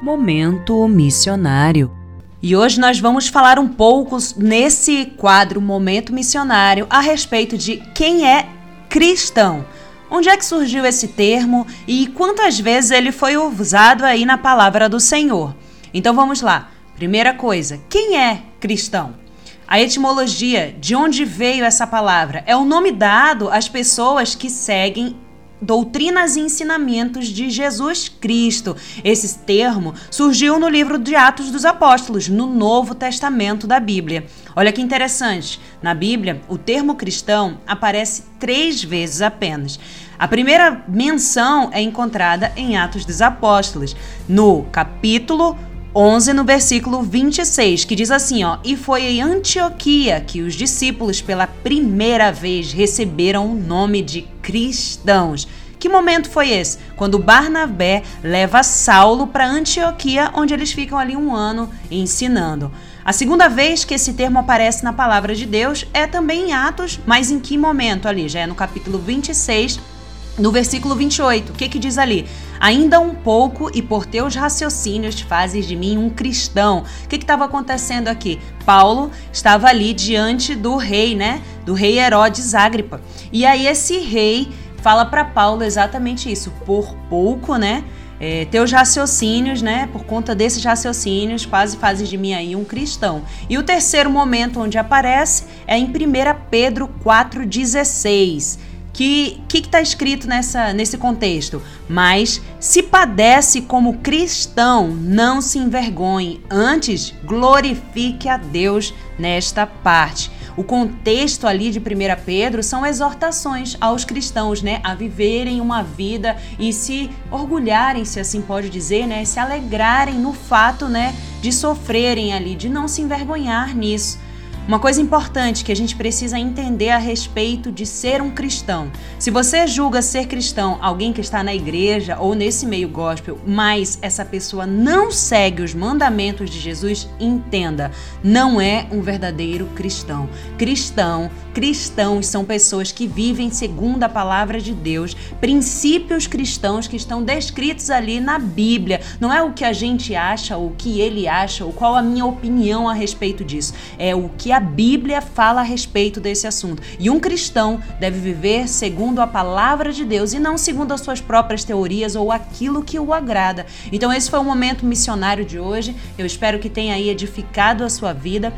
Momento Missionário. E hoje nós vamos falar um pouco nesse quadro Momento Missionário a respeito de quem é cristão. Onde é que surgiu esse termo e quantas vezes ele foi usado aí na palavra do Senhor? Então vamos lá. Primeira coisa, quem é cristão? A etimologia, de onde veio essa palavra, é o nome dado às pessoas que seguem doutrinas e ensinamentos de Jesus Cristo. Esse termo surgiu no livro de Atos dos Apóstolos, no Novo Testamento da Bíblia. Olha que interessante, na Bíblia, o termo cristão aparece três vezes apenas. A primeira menção é encontrada em Atos dos Apóstolos, no capítulo 11 no versículo 26, que diz assim, ó: "E foi em Antioquia que os discípulos pela primeira vez receberam o nome de cristãos." Que momento foi esse? Quando Barnabé leva Saulo para Antioquia, onde eles ficam ali um ano ensinando. A segunda vez que esse termo aparece na palavra de Deus é também em Atos, mas em que momento ali? Já é no capítulo 26, no versículo 28. O que que diz ali? Ainda um pouco e por teus raciocínios fazes de mim um cristão. O que estava acontecendo aqui? Paulo estava ali diante do rei, né? Do rei Herodes Agripa. E aí esse rei fala para Paulo exatamente isso. Por pouco, né? É, teus raciocínios, né? Por conta desses raciocínios, quase fazes de mim aí um cristão. E o terceiro momento onde aparece é em 1 Pedro 4,16 que que está escrito nessa, nesse contexto? Mas se padece como cristão, não se envergonhe, antes glorifique a Deus nesta parte. O contexto ali de 1 Pedro são exortações aos cristãos, né, a viverem uma vida e se orgulharem, se assim pode dizer, né, se alegrarem no fato, né, de sofrerem ali, de não se envergonhar nisso. Uma coisa importante que a gente precisa entender a respeito de ser um cristão. Se você julga ser cristão alguém que está na igreja ou nesse meio gospel, mas essa pessoa não segue os mandamentos de Jesus, entenda, não é um verdadeiro cristão. Cristão, cristãos são pessoas que vivem segundo a palavra de Deus, princípios cristãos que estão descritos ali na Bíblia. Não é o que a gente acha, o que ele acha, ou qual a minha opinião a respeito disso. É o que a Bíblia fala a respeito desse assunto. E um cristão deve viver segundo a palavra de Deus e não segundo as suas próprias teorias ou aquilo que o agrada. Então, esse foi o momento missionário de hoje. Eu espero que tenha aí edificado a sua vida.